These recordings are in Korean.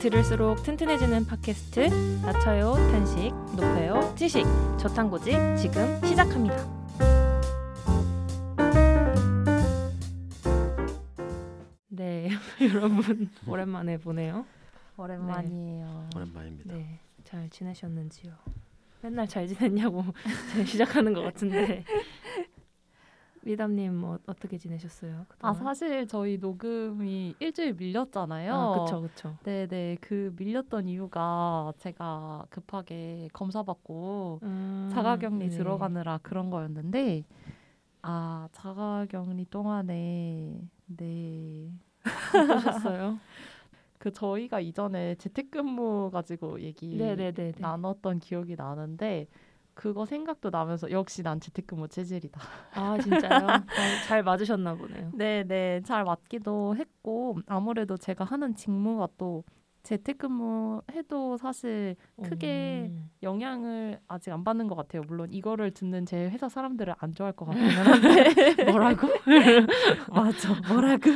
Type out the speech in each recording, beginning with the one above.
들을수록 튼튼해지는 팟캐스트 낮춰요 탄식 높여요 지식 저탄고지 지금 시작합니다. 네 여러분 오랜만에 보네요. 오랜만이에요. 오랜만입니다. 네 잘 지내셨는지요? 맨날 잘 지냈냐고 잘 시작하는 것 같은데 미담님 뭐 어떻게 지내셨어요? 아 그동안? 사실 저희 녹음이 일주일 밀렸잖아요. 아 그쵸 그쵸. 네네 그 밀렸던 이유가 제가 급하게 검사 받고 음, 자가격리 네. 들어가느라 그런 거였는데 아 자가격리 동안에 네. 어떠셨어요? 그 저희가 이전에 재택근무 가지고 얘기 네네네. 나눴던 기억이 나는데 그거 생각도 나면서 역시 난 재택근무 체질이다. 아 진짜요? 잘, 잘 맞으셨나 보네요. 네네 잘 맞기도 했고 아무래도 제가 하는 직무가 또 재택근무 해도 사실 크게 음. 영향을 아직 안 받는 것 같아요. 물론 이거를 듣는 제 회사 사람들은 안 좋아할 것 같기는 한데 뭐라고? 맞아 뭐라고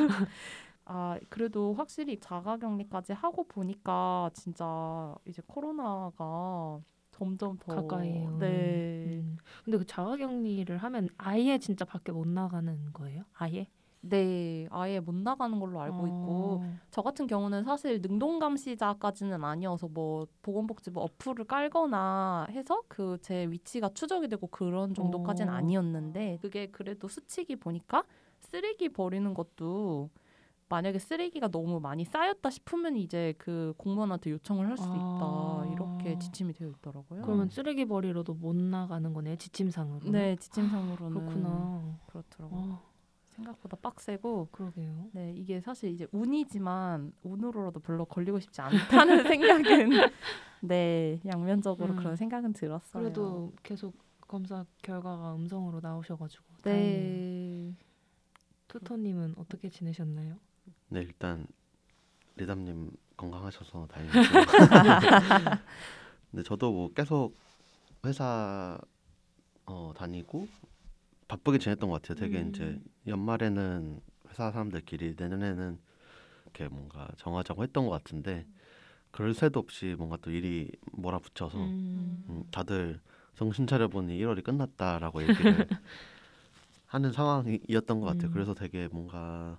아 그래도 확실히 자가격리까지 하고 보니까 진짜 이제 코로나가 점점 더 가까이 오는. 네. 음. 근데 그 자가격리를 하면 아예 진짜 밖에 못 나가는 거예요? 아예? 네, 아예 못 나가는 걸로 알고 있고 어. 저 같은 경우는 사실 능동 감시자까지는 아니어서 뭐 보건복지부 어플을 깔거나 해서 그 제 위치가 추적이 되고 그런 정도까지는 어. 아니었는데 그게 그래도 수칙이 보니까 쓰레기 버리는 것도 만약에 쓰레기가 너무 많이 쌓였다 싶으면 이제 그 공무원한테 요청을 할수 아. 있다 이렇게 지침이 되어 있더라고요. 그러면 쓰레기 버리러도 못 나가는 거네요 지침상으로. 네 지침상으로는 그렇구나. 그렇더라고요. 어, 생각보다 빡세고 그러게요. 네, 이게 사실 이제 운이지만 운으로라도 별로 걸리고 싶지 않다는 생각은 네 양면적으로 음. 그런 생각은 들었어요. 그래도 계속 검사 결과가 음성으로 나오셔 가지고. 다행이네요. 네, 투토님은 어떻게 지내셨나요? 네 일단 리담님 건강하셔서 다행이고. 근데 저도 뭐 계속 회사 어, 다니고 바쁘게 지냈던 것 같아요. 되게 음. 이제 연말에는 회사 사람들끼리 내년에는 이렇게 뭔가 정하자고 했던 것 같은데 그럴 새도 없이 뭔가 또 일이 몰아붙여서 음. 음, 다들 정신 차려 보니 1월이 끝났다라고 얘기를 하는 상황이었던 것 같아요. 음. 그래서 되게 뭔가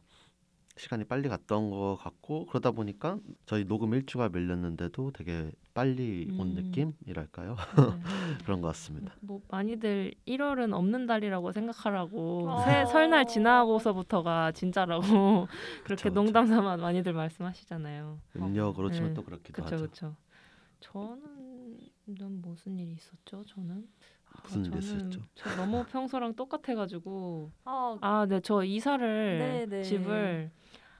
시간이 빨리 갔던 것 같고 그러다 보니까 저희 녹음 일주가 밀렸는데도 되게 빨리 온 음. 느낌이랄까요? 네. 그런 것 같습니다. 뭐 많이들 1월은 없는 달이라고 생각하라고 어. 새, 설날 지나고서부터가 진짜라고 그렇게 그쵸. 농담 삼아 많이들 말씀하시잖아요. 음력으로 치면 네. 또 그렇기도 그렇죠, 하죠. 그렇죠. 저는 좀 무슨 일이 있었죠? 저는 아, 무슨 일이 저는 있었죠? 저 너무 평소랑 똑같아가지고 아, 아, 네, 저 이사를 네, 네. 집을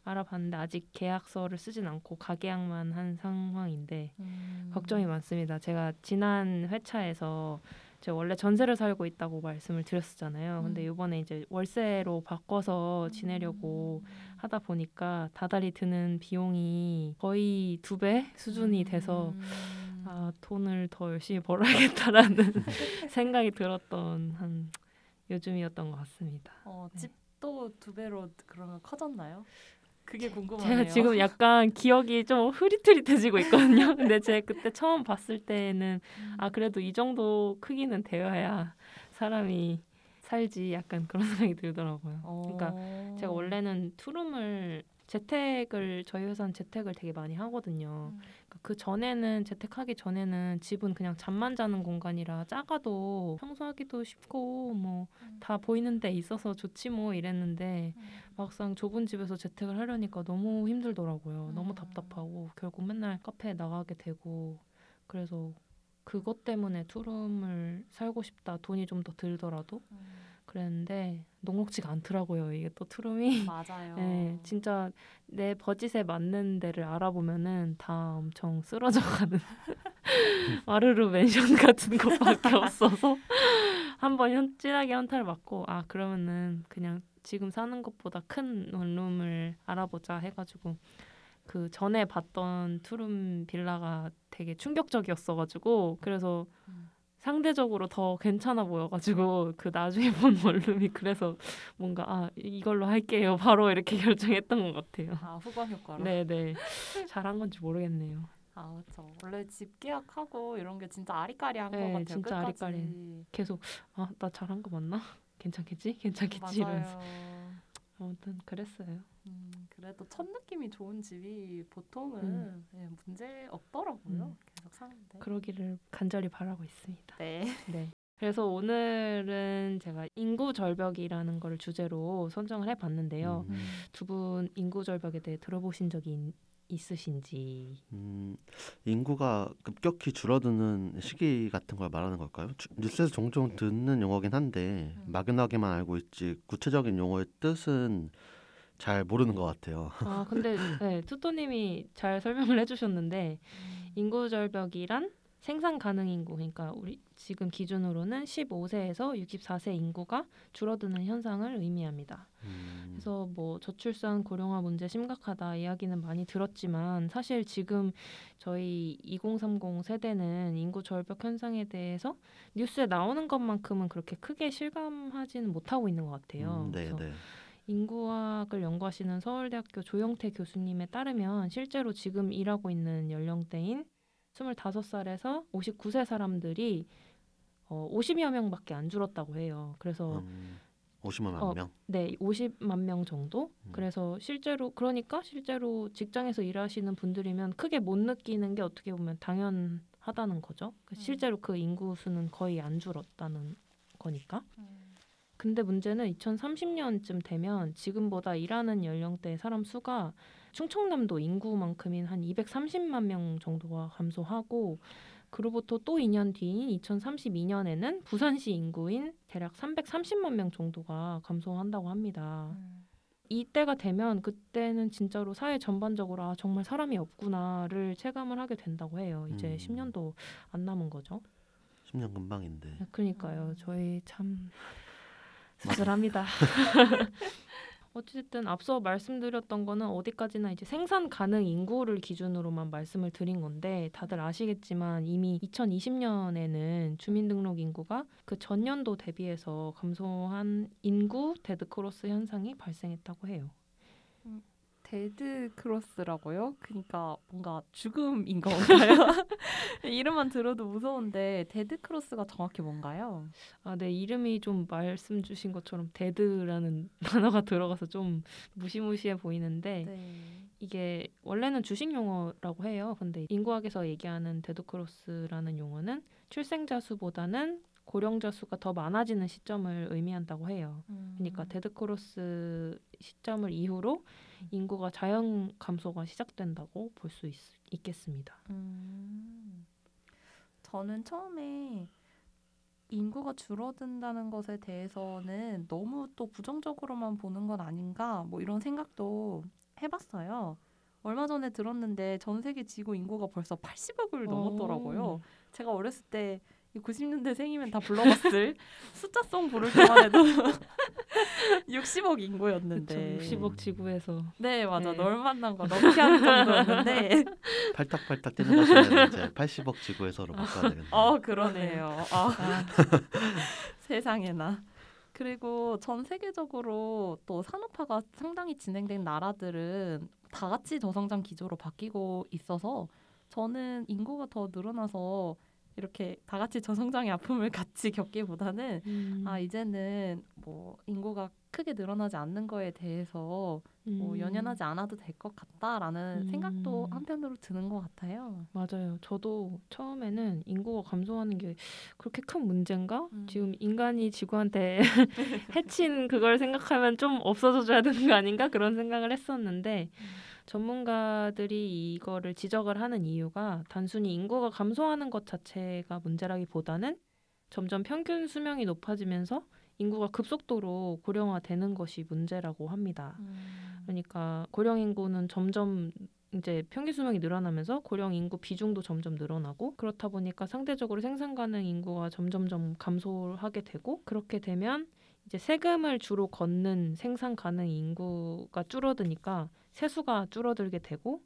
알아봤는데 아직 계약서를 쓰진 않고 가계약만 한 상황인데 음. 걱정이 많습니다. 제가 지난 회차에서 제가 원래 전세를 살고 있다고 말씀을 드렸었잖아요. 근데 음. 이번에 이제 월세로 바꿔서 지내려고 하다 보니까 다달이 드는 비용이 거의 두 배 수준이 돼서 음. 아 돈을 더 열심히 벌어야겠다라는 생각이 들었던 한 요즘이었던 것 같습니다. 어, 네. 집도 두 배로 그러면 커졌나요? 그게 궁금하네요. 제가 지금 약간 기억이 좀 흐릿흐릿해지고 있거든요. 근데 제가 그때 처음 봤을 때는 아 그래도 이 정도 크기는 되어야 사람이 살지 약간 그런 생각이 들더라고요. 그러니까 어. 제가 원래는 투룸을 재택을 저희 회사는 재택을 되게 많이 하거든요. 음. 그러니까 그 전에는 재택하기 전에는 집은 그냥 잠만 자는 공간이라 작아도 청소하기도 쉽고 뭐다 보이는 데 있어서 좋지 뭐 이랬는데 음. 막상 좁은 집에서 재택을 하려니까 너무 힘들더라고요. 너무 음. 답답하고 결국 맨날 카페에 나가게 되고 그래서 그것 때문에 투룸을 살고 싶다. 돈이 좀 더 들더라도 음. 그랬는데 녹록지가 않더라고요. 이게 또 투룸이 맞아요. 네, 진짜 내 버짓에 맞는 데를 알아보면은 다 엄청 쓰러져가는 와르르 맨션 같은 것밖에 없어서 한번 현, 진하게 현타를 맞고 아 그러면은 그냥 지금 사는 것보다 큰 원룸을 알아보자 해가지고 그 전에 봤던 투룸 빌라가 되게 충격적이었어가지고 그래서 음. 상대적으로 더 괜찮아 보여가지고 그 나중에 본 원룸이 그래서 뭔가 아 이걸로 할게요 바로 이렇게 결정했던 것 같아요. 아 후광 효과로. 네네 잘한 건지 모르겠네요. 아 그렇죠. 원래 집 계약하고 이런 게 진짜 아리까리한 네, 것 같아요. 진짜 끝까지. 아리까리. 계속 아 나 잘한 거 맞나? 괜찮겠지? 괜찮겠지? 이러면서 맞아요. 아무튼 그랬어요. 음, 그래도 첫 느낌이 좋은 집이 보통은 음. 예, 문제 없더라고요. 음. 사는데. 그러기를 간절히 바라고 있습니다. 네. 네. 그래서 오늘은 제가 인구 절벽이라는 걸 주제로 선정을 해봤는데요. 음. 두분 인구 절벽에 대해 들어보신 적이 있- 있으신지? 음, 인구가 급격히 줄어드는 시기 같은 걸 말하는 걸까요? 주- 뉴스에서 종종 듣는 용어긴 한데 음. 막연하게만 알고 있지 구체적인 용어의 뜻은 잘 모르는 것 같아요. 아 근데 네, 투토님이 잘 설명을 해주셨는데 인구 절벽이란 생산 가능 인구 그러니까 우리 지금 기준으로는 15세에서 64세 인구가 줄어드는 현상을 의미합니다. 음, 그래서 뭐 저출산 고령화 문제 심각하다 이야기는 많이 들었지만 사실 지금 저희 2030 세대는 인구 절벽 현상에 대해서 뉴스에 나오는 것만큼은 그렇게 크게 실감하지는 못하고 있는 것 같아요. 음, 네, 네. 인구학을 연구하시는 서울대학교 조영태 교수님에 따르면 실제로 지금 일하고 있는 연령대인 25살에서 59세 사람들이 어, 50여 명밖에 안 줄었다고 해요. 그래서 음, 50만 어, 명. 네, 50만 명 정도. 음. 그래서 실제로 그러니까 실제로 직장에서 일하시는 분들이면 크게 못 느끼는 게 어떻게 보면 당연하다는 거죠. 그 음. 실제로 그 인구 수는 거의 안 줄었다는 거니까. 음. 근데 문제는 2030년쯤 되면 지금보다 일하는 연령대 사람 수가 충청남도 인구만큼인 한 230만 명 정도가 감소하고 그로부터 또 2년 뒤인 2032년에는 부산시 인구인 대략 330만 명 정도가 감소한다고 합니다. 음. 이때가 되면 그때는 진짜로 사회 전반적으로 아 정말 사람이 없구나를 체감을 하게 된다고 해요. 이제 음. 10년도 안 남은 거죠. 10년 금방인데. 그러니까요. 음. 저희 참 씁쓸합니다. 어쨌든 앞서 말씀드렸던 거는 어디까지나 이제 생산 가능 인구를 기준으로만 말씀을 드린 건데 다들 아시겠지만 이미 2020년에는 주민등록 인구가 그 전년도 대비해서 감소한 인구 dead cross 현상이 발생했다고 해요. dead cross라고요? 그러니까 뭔가 죽음인 건가요? 이름만 들어도 무서운데 dead cross가 정확히 뭔가요? 아, 네 이름이 좀 말씀 주신 것처럼 dead라는 단어가 들어가서 좀 무시무시해 보이는데 네. 이게 원래는 주식 용어라고 해요. 근데 인구학에서 얘기하는 dead cross라는 용어는 출생자 수보다는 고령자 수가 더 많아지는 시점을 의미한다고 해요. 그러니까 음. dead cross 시점을 이후로 인구가 자연 감소가 시작된다고 볼 수 있겠습니다. 음. 저는 처음에 인구가 줄어든다는 것에 대해서는 너무 또 부정적으로만 보는 건 아닌가 뭐 이런 생각도 해봤어요. 얼마 전에 들었는데 전 세계 지구 인구가 벌써 80억을 넘었더라고요. 오. 제가 어렸을 때 90년대 생이면 다 불러봤을 숫자송 부를 때만 해도 60억 인구였는데. 그쵸, 60억 지구에서 네 맞아 네. 널 만난 거 너키한 정도였는데 팔딱팔딱 뛰는 것이면 이제 80억 지구에서로 바꿔야 되겠네요. 어 그러네요. 아, 아, 세상에나. 그리고 전 세계적으로 또 산업화가 상당히 진행된 나라들은 다 같이 저성장 기조로 바뀌고 있어서 저는 인구가 더 늘어나서 이렇게 다 같이 저성장의 아픔을 같이 겪기보다는 음, 아 이제는 뭐 인구가 크게 늘어나지 않는 거에 대해서 뭐 음. 연연하지 않아도 될 것 같다라는 음. 생각도 한편으로 드는 것 같아요. 맞아요. 저도 처음에는 인구가 감소하는 게 그렇게 큰 문제인가? 음. 지금 인간이 지구한테 해친 그걸 생각하면 좀 없어져줘야 되는 거 아닌가? 그런 생각을 했었는데 음. 전문가들이 이거를 지적을 하는 이유가 단순히 인구가 감소하는 것 자체가 문제라기보다는 점점 평균 수명이 높아지면서 인구가 급속도로 고령화되는 것이 문제라고 합니다. 음. 그러니까 고령 인구는 점점 이제 평균 수명이 늘어나면서 고령 인구 비중도 점점 늘어나고 그렇다 보니까 상대적으로 생산 가능 인구가 점점점 감소하게 되고 그렇게 되면 이제 세금을 주로 걷는 생산 가능 인구가 줄어드니까 세수가 줄어들게 되고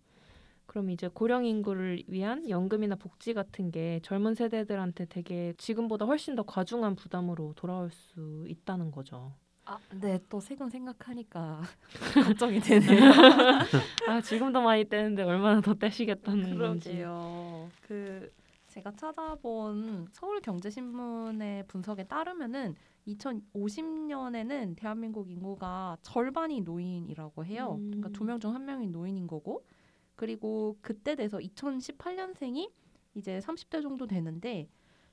그럼 이제 고령 인구를 위한 연금이나 복지 같은 게 젊은 세대들한테 되게 지금보다 훨씬 더 과중한 부담으로 돌아올 수 있다는 거죠. 아, 네, 또 세금 생각하니까 걱정이 되네요. 아 지금도 많이 떼는데 얼마나 더 떼시겠다는 건지. 그러게요. 그 제가 찾아본 서울경제신문의 분석에 따르면은 2050년에는 대한민국 인구가 절반이 노인이라고 해요. 음. 그러니까 두 명 중 한 명이 노인인 거고, 그리고 그때 돼서 2018년생이 이제 30대 정도 되는데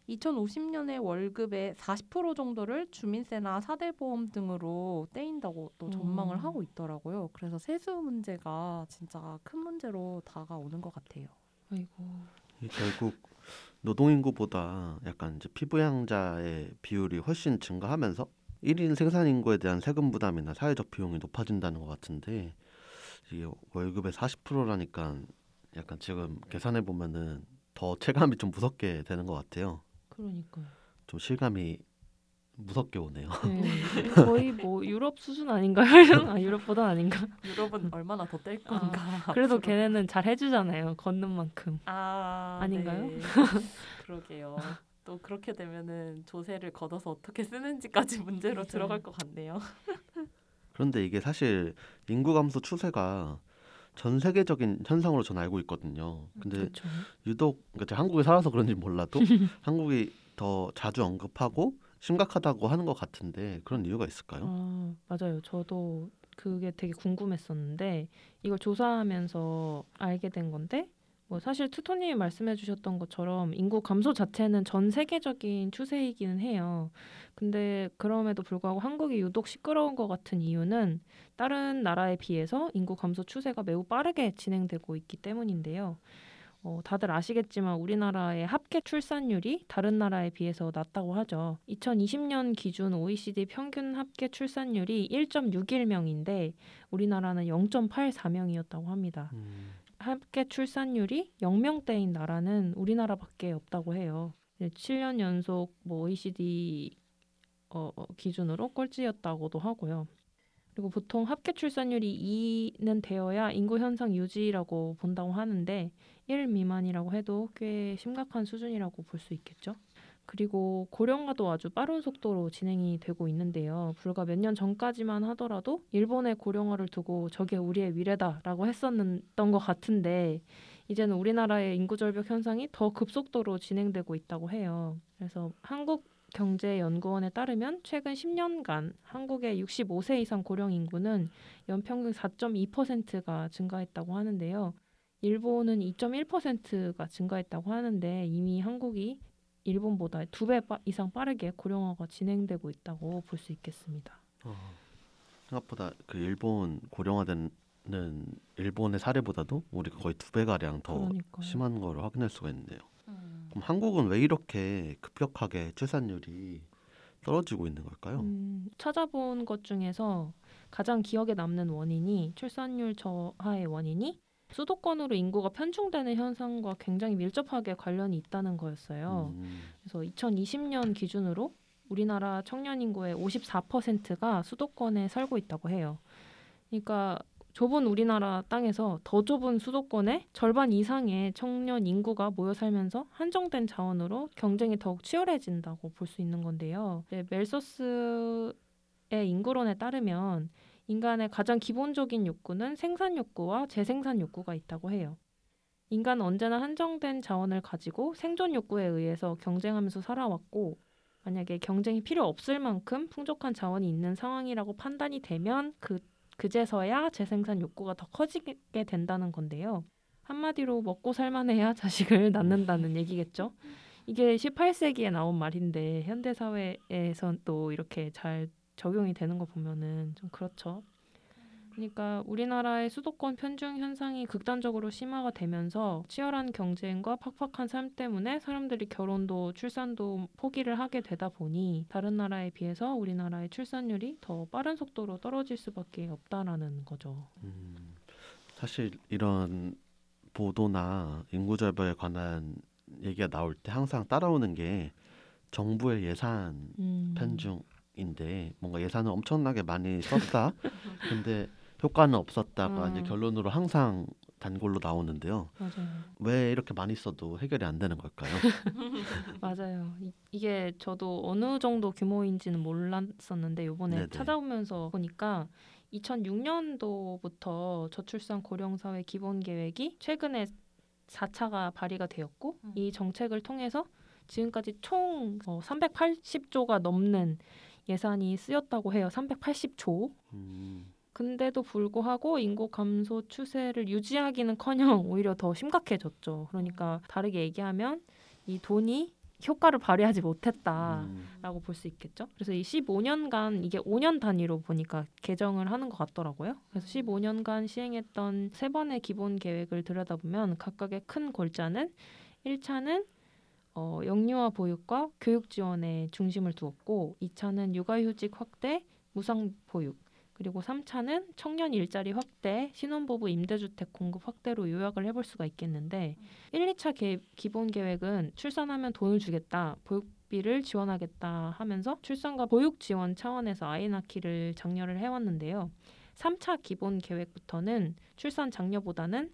2050년에 월급의 40% 정도를 주민세나 사대보험 등으로 떼인다고 또 전망을 음. 하고 있더라고요. 그래서 세수 문제가 진짜 큰 문제로 다가오는 것 같아요. 아이고. 결국 노동인구보다 약간 이제 피부양자의 비율이 훨씬 증가하면서 1인 생산 인구에 대한 세금 부담이나 사회적 비용이 높아진다는 것 같은데 이게 월급의 40%라니까 약간 지금 계산해 보면은 더 체감이 좀 무섭게 되는 것 같아요. 그러니까요. 좀 실감이 무섭게 오네요. 네. 거의 뭐 유럽 수준 아닌가요? 아 유럽보다 아닌가? 유럽은 얼마나 더뗄 아, 건가? 그래도 앞으로. 걔네는 잘 해주잖아요. 걷는 만큼. 아 아닌가요? 네. 그러게요. 또 그렇게 되면은 조세를 걷어서 어떻게 쓰는지까지 문제로 맞아요. 들어갈 것 같네요. 그런데 이게 사실 인구 감소 추세가 전 세계적인 현상으로 저는 알고 있거든요. 근데 그렇죠. 유독 그러니까 제가 한국에 살아서 그런지 몰라도 한국이 더 자주 언급하고 심각하다고 하는 것 같은데 그런 이유가 있을까요? 아 맞아요. 저도 그게 되게 궁금했었는데 이걸 조사하면서 알게 된 건데 뭐 사실 투토님이 말씀해 주셨던 것처럼 인구 감소 자체는 전 세계적인 추세이기는 해요. 근데 그럼에도 불구하고 한국이 유독 시끄러운 것 같은 이유는 다른 나라에 비해서 인구 감소 추세가 매우 빠르게 진행되고 있기 때문인데요. 어, 다들 아시겠지만 우리나라의 합계 출산율이 다른 나라에 비해서 낮다고 하죠. 2020년 기준 OECD 평균 합계 출산율이 1.61명인데 우리나라는 0.84명이었다고 합니다. 음, 합계 출산율이 0명대인 나라는 우리나라밖에 없다고 해요. 7년 연속 뭐 OECD 어, 어, 기준으로 꼴찌였다고도 하고요. 그리고 보통 합계 출산율이 2는 되어야 인구 현상 유지라고 본다고 하는데 1 미만이라고 해도 꽤 심각한 수준이라고 볼 수 있겠죠. 그리고 고령화도 아주 빠른 속도로 진행이 되고 있는데요. 불과 몇 년 전까지만 하더라도 일본의 고령화를 두고 저게 우리의 미래다라고 했었던 것 같은데 이제는 우리나라의 인구 절벽 현상이 더 급속도로 진행되고 있다고 해요. 그래서 한국 경제연구원에 따르면 최근 10년간 한국의 65세 이상 고령 인구는 연평균 4.2%가 증가했다고 하는데요. 일본은 2.1%가 증가했다고 하는데 이미 한국이 일본보다 두 배 이상 빠르게 고령화가 진행되고 있다고 볼 수 있겠습니다. 어, 생각보다 그 일본 고령화되는 일본의 사례보다도 우리가 거의 두 배 가량 더 그러니까요. 심한 걸 확인할 수가 있네요. 음. 그럼 한국은 왜 이렇게 급격하게 출산율이 떨어지고 있는 걸까요? 음, 찾아본 것 중에서 가장 기억에 남는 원인이 출산율 저하의 원인이 수도권으로 인구가 편중되는 현상과 굉장히 밀접하게 관련이 있다는 거였어요. 음, 그래서 2020년 기준으로 우리나라 청년 인구의 54%가 수도권에 살고 있다고 해요. 그러니까 좁은 우리나라 땅에서 더 좁은 수도권에 절반 이상의 청년 인구가 모여 살면서 한정된 자원으로 경쟁이 더욱 치열해진다고 볼 수 있는 건데요. 네, 멜서스의 인구론에 따르면 인간의 가장 기본적인 욕구는 생산 욕구와 재생산 욕구가 있다고 해요. 인간은 언제나 한정된 자원을 가지고 생존 욕구에 의해서 경쟁하면서 살아왔고 만약에 경쟁이 필요 없을 만큼 풍족한 자원이 있는 상황이라고 판단이 되면 그 그제서야 재생산 욕구가 더 커지게 된다는 건데요. 한마디로 먹고 살만해야 자식을 낳는다는 얘기겠죠. 이게 18세기에 나온 말인데 현대 사회에선 또 이렇게 잘 적용이 되는 거 보면은 좀 그렇죠. 그러니까 우리나라의 수도권 편중 현상이 극단적으로 심화가 되면서 치열한 경쟁과 팍팍한 삶 때문에 사람들이 결혼도 출산도 포기를 하게 되다 보니 다른 나라에 비해서 우리나라의 출산율이 더 빠른 속도로 떨어질 수밖에 없다라는 거죠. 음, 사실 이런 보도나 인구 절벽에 관한 얘기가 나올 때 항상 따라오는 게 정부의 예산 음. 편중 인데 뭔가 예산을 엄청나게 많이 썼다. 근데 효과는 없었다가 아. 이제 결론으로 항상 단골로 나오는데요. 맞아요. 왜 이렇게 많이 써도 해결이 안 되는 걸까요? 맞아요. 이, 이게 저도 어느 정도 규모인지는 몰랐었는데 이번에 네네. 찾아오면서 보니까 2006년도부터 저출산 고령사회 기본 계획이 최근에 4차가 발의가 되었고 음. 이 정책을 통해서 지금까지 총 어, 380조가 넘는 예산이 쓰였다고 해요. 380조. 음, 근데도 불구하고 인구 감소 추세를 유지하기는커녕 오히려 더 심각해졌죠. 그러니까 다르게 얘기하면 이 돈이 효과를 발휘하지 못했다라고 음, 볼수 있겠죠. 그래서 이 15년간 이게 5년 단위로 보니까 개정을 하는 것 같더라고요. 그래서 15년간 시행했던 세 번의 기본 계획을 들여다보면 각각의 큰 골자는 1차는 어, 영유아 보육과 교육 지원에 중심을 두었고 2차는 육아휴직 확대, 무상 보육 그리고 3차는 청년 일자리 확대, 신혼부부 임대주택 공급 확대로 요약을 해볼 수가 있겠는데 1, 2차 개- 기본 계획은 출산하면 돈을 주겠다, 보육비를 지원하겠다 하면서 출산과 보육 지원 차원에서 아이 낳기를 장려를 해왔는데요. 3차 기본 계획부터는 출산 장려보다는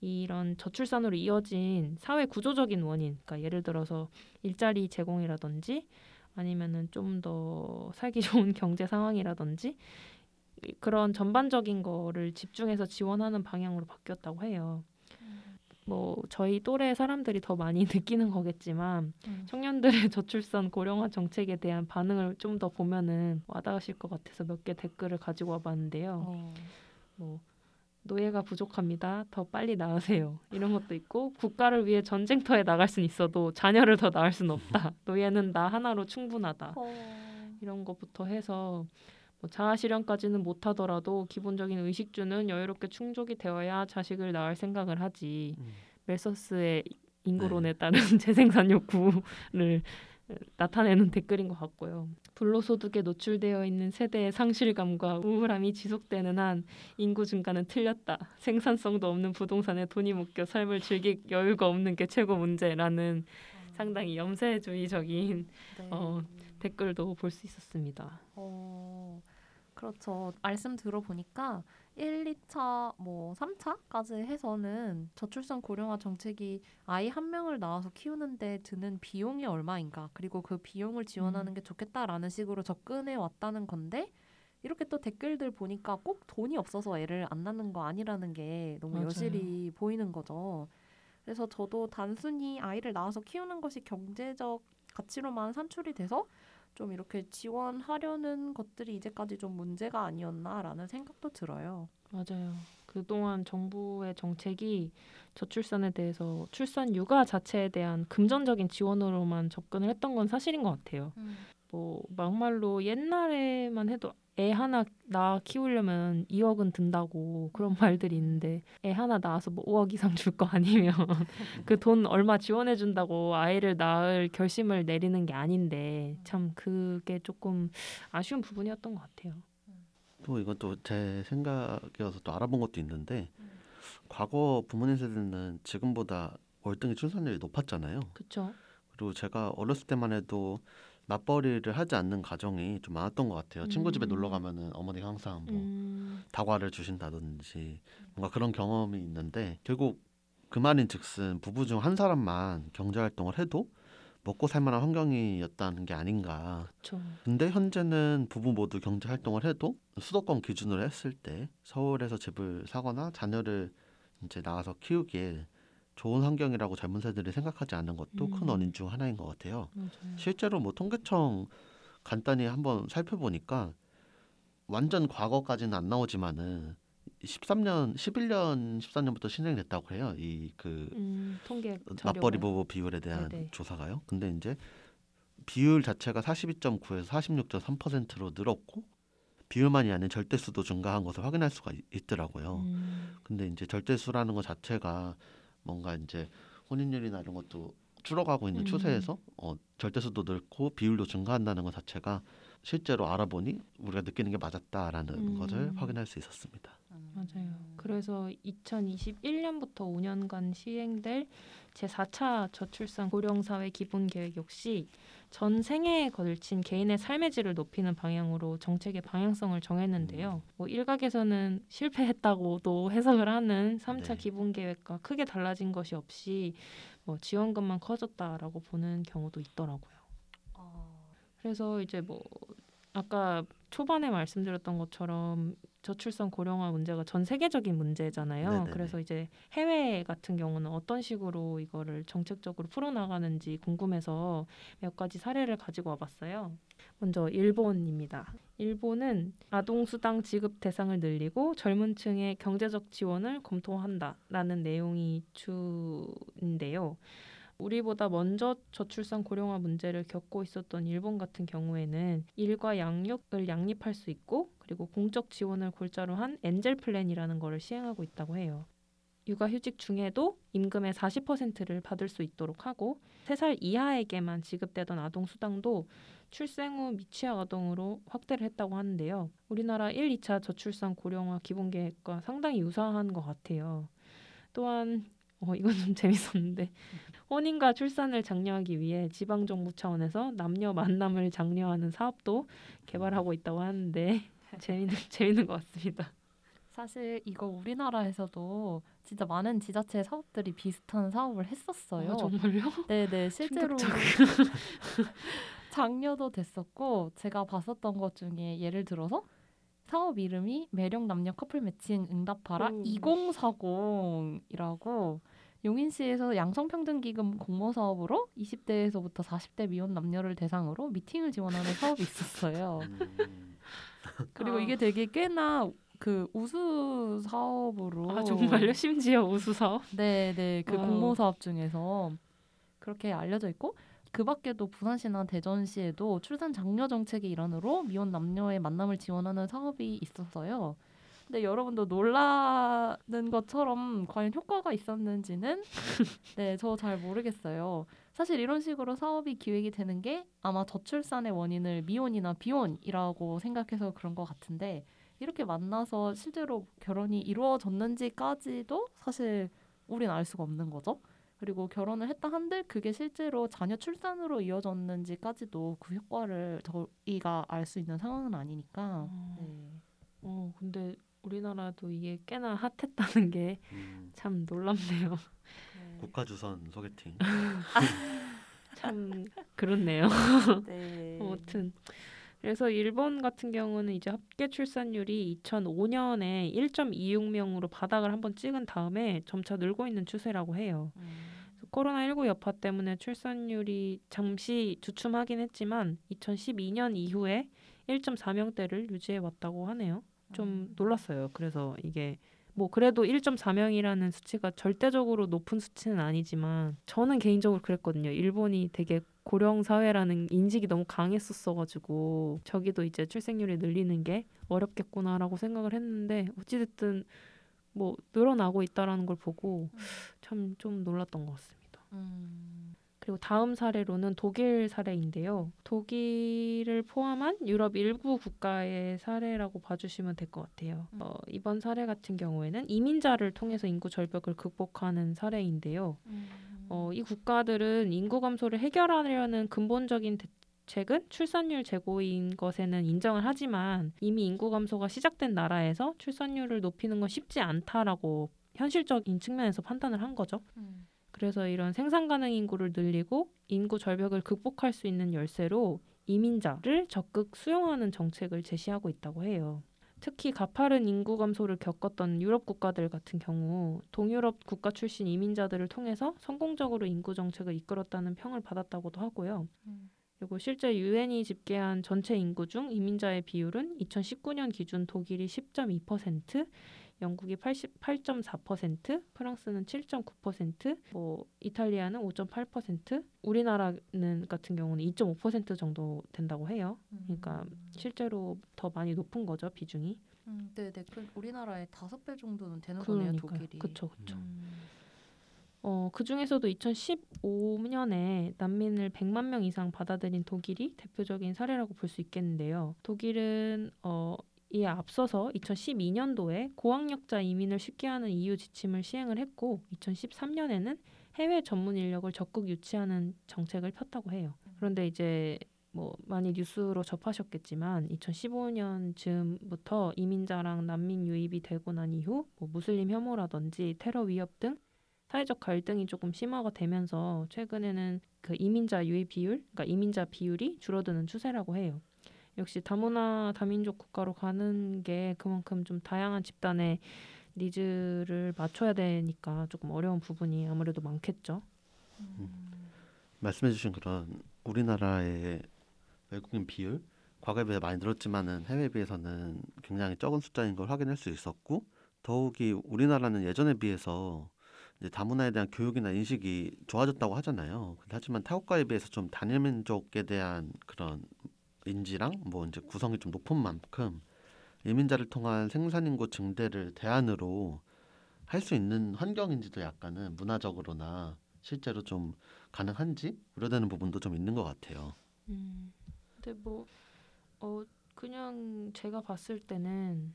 이런 저출산으로 이어진 사회 구조적인 원인, 그러니까 예를 들어서 일자리 제공이라든지 아니면은 좀 더 살기 좋은 경제 상황이라든지 그런 전반적인 거를 집중해서 지원하는 방향으로 바뀌었다고 해요. 뭐 저희 또래 사람들이 더 많이 느끼는 거겠지만 음. 청년들의 저출산 고령화 정책에 대한 반응을 좀 더 보면은 와닿으실 것 같아서 몇 개 댓글을 가지고 와봤는데요. 어. 뭐 노예가 부족합니다. 더 빨리 낳으세요. 이런 것도 있고 국가를 위해 전쟁터에 나갈 수는 있어도 자녀를 더 낳을 수는 없다. 노예는 나 하나로 충분하다. 어. 이런 것부터 해서 뭐 자아 실현까지는 못하더라도 기본적인 의식주는 여유롭게 충족이 되어야 자식을 낳을 생각을 하지. 음. 멜서스의 인구론에 따른 재생산 욕구를 나타내는 댓글인 것 같고요. 불로소득에 노출되어 있는 세대의 상실감과 우울함이 지속되는 한 인구 증가는 틀렸다. 생산성도 없는 부동산에 돈이 묶여 삶을 즐길 여유가 없는 게 최고 문제라는 상당히 염세주의적인 네. 어, 댓글도 볼 수 있었습니다. 어, 그렇죠. 말씀 들어보니까 1, 2차, 뭐 3차까지 해서는 저출산 고령화 정책이 아이 한 명을 낳아서 키우는데 드는 비용이 얼마인가, 그리고 그 비용을 지원하는 게 좋겠다라는 식으로 접근해 왔다는 건데, 이렇게 또 댓글들 보니까 꼭 돈이 없어서 애를 안 낳는 거 아니라는 게 너무 맞아요. 여실히 보이는 거죠. 그래서 저도 단순히 아이를 낳아서 키우는 것이 경제적 가치로만 산출이 돼서 좀 이렇게 지원하려는 것들이 이제까지 좀 문제가 아니었나라는 생각도 들어요. 맞아요. 그동안 정부의 정책이 저출산에 대해서 출산 육아 자체에 대한 금전적인 지원으로만 접근을 했던 건 사실인 것 같아요. 뭐 막말로 옛날에만 해도 애 하나 낳아 키우려면 2억은 든다고 그런 말들이 있는데 애 하나 낳아서 뭐 5억 이상 줄 거 아니면 그 돈 얼마 지원해 준다고 아이를 낳을 결심을 내리는 게 아닌데 참 그게 조금 아쉬운 부분이었던 것 같아요. 또 이건 또 제 생각이어서 또 알아본 것도 있는데 과거 부모님 세대는 지금보다 월등히 출산율이 높았잖아요. 그렇죠? 그리고 제가 어렸을 때만 해도 맞벌이를 하지 않는 가정이 좀 많았던 것 같아요. 친구 집에 음. 놀러 가면은 어머니가 항상 뭐 음, 다과를 주신다든지 뭔가 그런 경험이 있는데 결국 그 말인즉슨 부부 중 한 사람만 경제 활동을 해도 먹고 살 만한 환경이었다는 게 아닌가. 그렇죠. 근데 현재는 부부 모두 경제 활동을 해도 수도권 기준으로 했을 때 서울에서 집을 사거나 자녀를 이제 나가서 키우기에 좋은 환경이라고 젊은 세대들이 생각하지 않는 것도 큰 음. 원인 중 하나인 것 같아요. 맞아요. 실제로 뭐 통계청 간단히 한번 살펴보니까 완전 과거까지는 안 나오지만은 13년, 11년, 14년부터 진행됐다고 해요. 이그 음, 통계 맞벌이 자료가. 부부 비율에 대한 네네. 조사가요. 근데 이제 비율 자체가 42.9에서 46.3%로 늘었고 비율만이 아닌 절대수도 증가한 것을 확인할 수가 있- 있더라고요. 음, 근데 이제 절대수라는 것 자체가 뭔가 이제 혼인율이나 이런 것도 줄어가고 있는 음. 추세에서 어, 절대수도 늘고 비율도 증가한다는 것 자체가 실제로 알아보니 우리가 느끼는 게 맞았다라는 음. 것을 확인할 수 있었습니다. 음. 맞아요. 그래서 2021년부터 5년간 시행될 제4차 저출산 고령사회 기본계획 역시 전 생애에 걸친 개인의 삶의 질을 높이는 방향으로 정책의 방향성을 정했는데요. 뭐 일각에서는 실패했다고도 해석을 하는 3차 네. 기본계획과 크게 달라진 것이 없이 뭐 지원금만 커졌다라고 보는 경우도 있더라고요. 아, 그래서 이제 뭐 아까 초반에 말씀드렸던 것처럼 저출산 고령화 문제가 전 세계적인 문제잖아요. 네네네. 그래서 이제 해외 같은 경우는 어떤 식으로 이거를 정책적으로 풀어나가는지 궁금해서 몇 가지 사례를 가지고 와봤어요. 먼저 일본입니다. 일본은 아동수당 지급 대상을 늘리고 젊은 층의 경제적 지원을 검토한다라는 내용이 주인데요. 우리보다 먼저 저출산 고령화 문제를 겪고 있었던 일본 같은 경우에는 일과 양육을 양립할 수 있고 그리고 공적 지원을 골자로 한 엔젤 플랜이라는 거를 시행하고 있다고 해요. 육아휴직 중에도 임금의 40%를 받을 수 있도록 하고 3살 이하에게만 지급되던 아동 수당도 출생 후 미취학 아동으로 확대를 했다고 하는데요. 우리나라 1, 2차 저출산 고령화 기본계획과 상당히 유사한 것 같아요. 또한 어, 이건 좀 재밌었는데 혼인과 출산을 장려하기 위해 지방 정부 차원에서 남녀 만남을 장려하는 사업도 개발하고 있다고 하는데 재밌는 재밌는 것 같습니다. 사실 이거 우리나라에서도 진짜 많은 지자체 사업들이 비슷한 사업을 했었어요. 아, 정말요? 네네 실제로. 장려도 됐었고 제가 봤었던 것 중에 예를 들어서 사업 이름이 매력 남녀 커플 매칭 응답하라 오. 2040이라고 용인시에서 양성평등기금 공모 사업으로 20대에서부터 40대 미혼 남녀를 대상으로 미팅을 지원하는 사업이 있었어요. 음, 그리고 아. 이게 되게 꽤나 그 우수 사업으로 아 정말요? 심지어 우수 사업? 네네 그 wow. 공모 사업 중에서 그렇게 알려져 있고 그 밖에도 부산시나 대전시에도 출산 장려 정책의 일환으로 미혼 남녀의 만남을 지원하는 사업이 있었어요. 근데 여러분도 놀라는 것처럼 과연 효과가 있었는지는 네, 저 잘 모르겠어요. 사실 이런 식으로 사업이 기획이 되는 게 아마 저출산의 원인을 미혼이나 비혼이라고 생각해서 그런 것 같은데 이렇게 만나서 실제로 결혼이 이루어졌는지까지도 사실 우린 알 수가 없는 거죠. 그리고 결혼을 했다 한들 그게 실제로 자녀 출산으로 이어졌는지까지도 그 효과를 저희가 알 수 있는 상황은 아니니까. 네. 어 근데 우리나라도 이게 꽤나 핫했다는 게참 음, 놀랍네요. 국가주선 소개팅. 참 그렇네요. 네. 아무튼 그래서 일본 같은 경우는 이제 합계 출산율이 2005년에 1.26명으로 바닥을 한번 찍은 다음에 점차 늘고 있는 추세라고 해요. 음. 그래서 코로나19 여파 때문에 출산율이 잠시 주춤하긴 했지만 2012년 이후에 1.4명대를 유지해 왔다고 하네요. 좀 음. 놀랐어요. 그래서 이게 뭐 그래도 1.4명이라는 수치가 절대적으로 높은 수치는 아니지만 저는 개인적으로 그랬거든요. 일본이 되게 고령 사회라는 인식이 너무 강했었어가지고 저기도 이제 출생률이 늘리는 게 어렵겠구나라고 생각을 했는데 어찌됐든 뭐 늘어나고 있다라는 걸 보고 참 좀 놀랐던 것 같습니다. 음. 그리고 다음 사례로는 독일 사례인데요. 독일을 포함한 유럽 일부 국가의 사례라고 봐주시면 될 것 같아요. 음. 어, 이번 사례 같은 경우에는 이민자를 통해서 인구 절벽을 극복하는 사례인데요. 음. 어, 이 국가들은 인구 감소를 해결하려는 근본적인 대 책은 출산율 제고인 것에는 인정을 하지만 이미 인구 감소가 시작된 나라에서 출산율을 높이는 건 쉽지 않다라고 현실적인 측면에서 판단을 한 거죠. 음. 그래서 이런 생산 가능 인구를 늘리고 인구 절벽을 극복할 수 있는 열쇠로 이민자를 적극 수용하는 정책을 제시하고 있다고 해요. 특히 가파른 인구 감소를 겪었던 유럽 국가들 같은 경우 동유럽 국가 출신 이민자들을 통해서 성공적으로 인구 정책을 이끌었다는 평을 받았다고도 하고요. 음. 그리고 실제 유엔이 집계한 전체 인구 중 이민자의 비율은 2019년 기준 독일이 10.2%, 영국이 88.4%, 프랑스는 7.9%, 뭐 이탈리아는 5.8%, 우리나라는 같은 경우는 2.5% 정도 된다고 해요. 그러니까 실제로 더 많이 높은 거죠 비중이. 음, 네 네. 그 우리나라의 다섯 배 정도는 되는 거네요, 그러니까요. 독일이. 그쵸 그쵸. 음. 어, 그 중에서도 2015년에 난민을 100만 명 이상 받아들인 독일이 대표적인 사례라고 볼 수 있겠는데요. 독일은 어, 이에 앞서서 2012년도에 고학력자 이민을 쉽게 하는 EU 지침을 시행을 했고 2013년에는 해외 전문 인력을 적극 유치하는 정책을 폈다고 해요. 그런데 이제 뭐 많이 뉴스로 접하셨겠지만 2015년쯤부터 이민자랑 난민 유입이 되고 난 이후 뭐 무슬림 혐오라든지 테러 위협 등 사회적 갈등이 조금 심화가 되면서 최근에는 그 이민자 유입 비율, 그러니까 이민자 비율이 줄어드는 추세라고 해요. 역시 다문화 다민족 국가로 가는 게 그만큼 좀 다양한 집단의 needs를 맞춰야 되니까 조금 어려운 부분이 아무래도 많겠죠. 말씀해주신 그런 우리나라의 외국인 비율 과거에 비해 많이 늘었지만은 해외에 비해서는 굉장히 적은 숫자인 걸 확인할 수 있었고 더욱이 우리나라는 예전에 비해서 이제 다문화에 대한 교육이나 인식이 좋아졌다고 하잖아요. 하지만 타국가에 비해서 좀 단일 민족에 대한 그런 인지랑 뭐 이제 구성이 좀 높은 만큼 이민자를 통한 생산 인구 증대를 대안으로 할 수 있는 환경인지도 약간은 문화적으로나 실제로 좀 가능한지 우려되는 부분도 좀 있는 것 같아요. 음, 근데 뭐, 어, 그냥 제가 봤을 때는,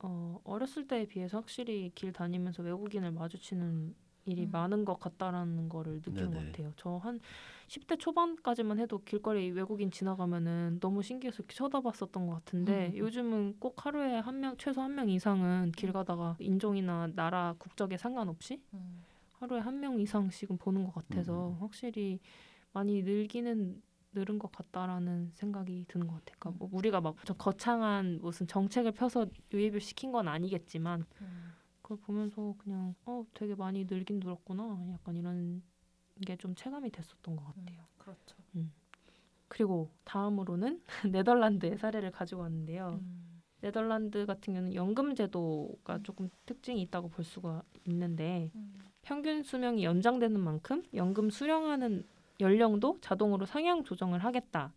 어, 어렸을 때에 비해서 확실히 길 다니면서 외국인을 마주치는 일이 음. 많은 것 같다라는 거를 느낀 것 네네. 같아요. 저 한 10대 초반까지만 해도 길거리 외국인 지나가면은 너무 신기해서 쳐다봤었던 것 같은데 음. 요즘은 꼭 하루에 한 명, 최소 한 명 이상은 길 가다가 인종이나 나라 국적에 상관없이 음. 하루에 한 명 이상씩은 보는 것 같아서 음. 확실히 많이 늘기는 늘은 것 같다라는 생각이 드는 것 같아요. 그러니까 뭐 음. 우리가 막좀 거창한 무슨 정책을 펴서 유입을 시킨 건 아니겠지만 음. 그걸 보면서 그냥 어 되게 많이 늘긴 늘었구나 약간 이런 게 좀 체감이 됐었던 것 같아요. 그렇죠. 그리고 다음으로는 네덜란드의 사례를 가지고 왔는데요. 음. 네덜란드 같은 경우는 연금 제도가 음. 조금 특징이 있다고 볼 수가 있는데 음. 평균 수명이 연장되는 만큼 연금 수령하는 연령도 자동으로 상향 조정을 하겠다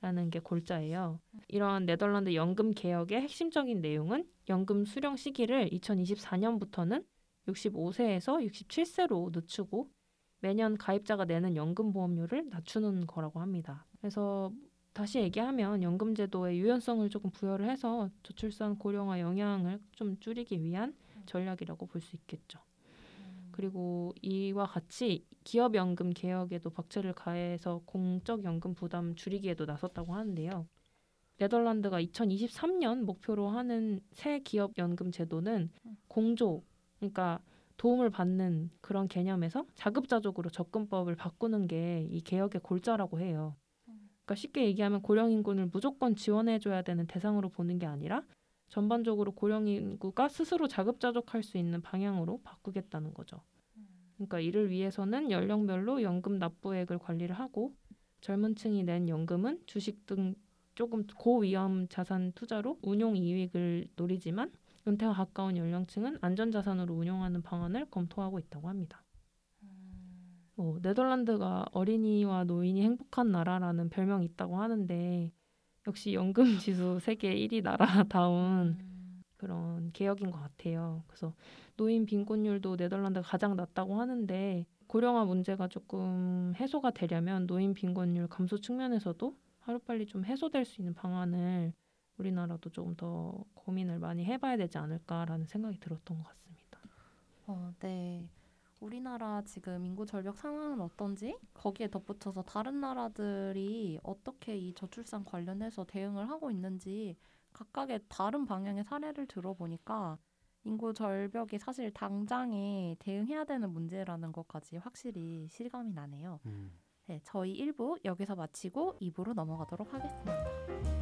라는 게 골자예요. 이러한 네덜란드 연금 개혁의 핵심적인 내용은 연금 수령 시기를 2024년부터는 65세에서 67세로 늦추고 매년 가입자가 내는 연금 보험료를 낮추는 거라고 합니다. 그래서 다시 얘기하면 연금 제도의 유연성을 조금 부여를 해서 저출산 고령화 영향을 좀 줄이기 위한 전략이라고 볼 수 있겠죠. 그리고 이와 같이 기업 연금 개혁에도 박차를 가해서 공적 연금 부담 줄이기에도 나섰다고 하는데요. 네덜란드가 2023년 목표로 하는 새 기업 연금 제도는 공조, 그러니까 도움을 받는 그런 개념에서 자급자족으로 접근법을 바꾸는 게 이 개혁의 골자라고 해요. 그러니까 쉽게 얘기하면 고령 인구를 무조건 지원해 줘야 되는 대상으로 보는 게 아니라 전반적으로 고령 인구가 스스로 자급자족할 수 있는 방향으로 바꾸겠다는 거죠. 그러니까 이를 위해서는 연령별로 연금 납부액을 관리를 하고 젊은 층이 낸 연금은 주식 등 조금 고위험 자산 투자로 운용 이익을 노리지만 은퇴가 가까운 연령층은 안전자산으로 운용하는 방안을 검토하고 있다고 합니다. 뭐 네덜란드가 어린이와 노인이 행복한 나라라는 별명이 있다고 하는데 역시 연금 지수 세계 1위 나라다운 음. 그런 개혁인 것 같아요. 그래서 노인 빈곤율도 네덜란드가 가장 낮다고 하는데 고령화 문제가 조금 해소가 되려면 노인 빈곤율 감소 측면에서도 하루빨리 좀 해소될 수 있는 방안을 우리나라도 조금 더 고민을 많이 해봐야 되지 않을까라는 생각이 들었던 것 같습니다. 어, 네. 우리나라 지금 인구 절벽 상황은 어떤지 거기에 덧붙여서 다른 나라들이 어떻게 이 저출산 관련해서 대응을 하고 있는지 각각의 다른 방향의 사례를 들어보니까 인구 절벽이 사실 당장에 대응해야 되는 문제라는 것까지 확실히 실감이 나네요. 음. 네, 저희 1부 여기서 마치고 2부로 넘어가도록 하겠습니다.